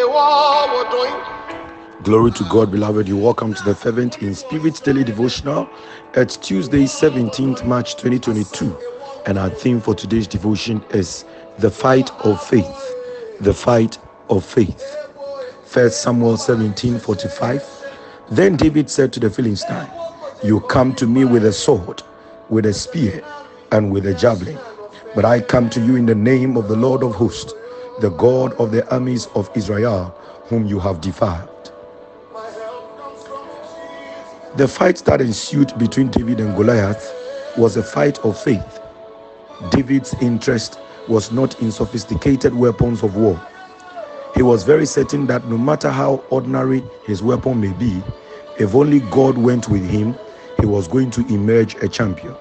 ewa wodoi Glory to God, beloved. You welcome to the Fervent in Spirit Daily Devotional. It's Tuesday, 17th March 2022, and our theme for today's devotion is the fight of faith. The fight of faith. First Samuel 17 45. Then David said to the Philistine, You come to me with a sword, with a spear, and with a javelin, but I come to you in the name of the Lord of hosts, the God of the armies of Israel, whom you have defied. The fight that ensued between David and Goliath was a fight of faith. David's interest was not in sophisticated weapons of war. He was very certain that no matter how ordinary his weapon may be, if only God went with him, he was going to emerge a champion.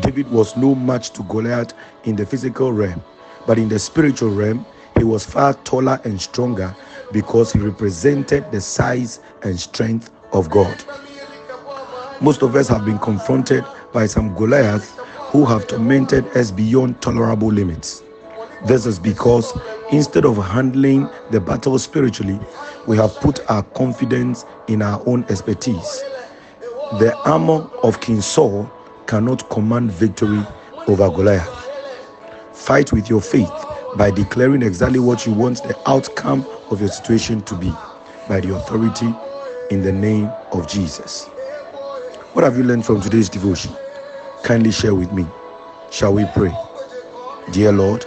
David was no match to Goliath in the physical realm, but in the spiritual realm, he was far taller and stronger because he represented the size and strength of God. Most of us have been confronted by some Goliaths who have tormented us beyond tolerable limits. This is because instead of handling the battle spiritually, we have put our confidence in our own expertise. The armor of King Saul cannot command victory over Goliath. Fight with your faith by declaring exactly what you want the outcome of your situation to be by the authority in the name of Jesus. What have you learned from today's devotion? Kindly share with me. Shall we pray? Dear Lord,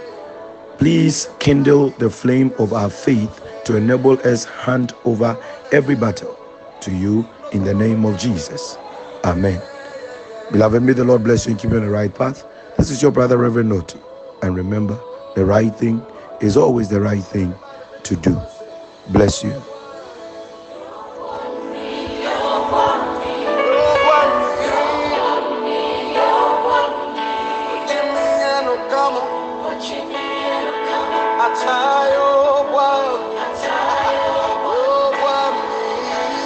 please kindle the flame of our faith to enable us hand over every battle to you in the name of Jesus. Amen. Beloved, may the Lord bless you and keep you on the right path. This is your brother, Reverend Notu. And remember, the right thing is always the right thing to do. Bless you.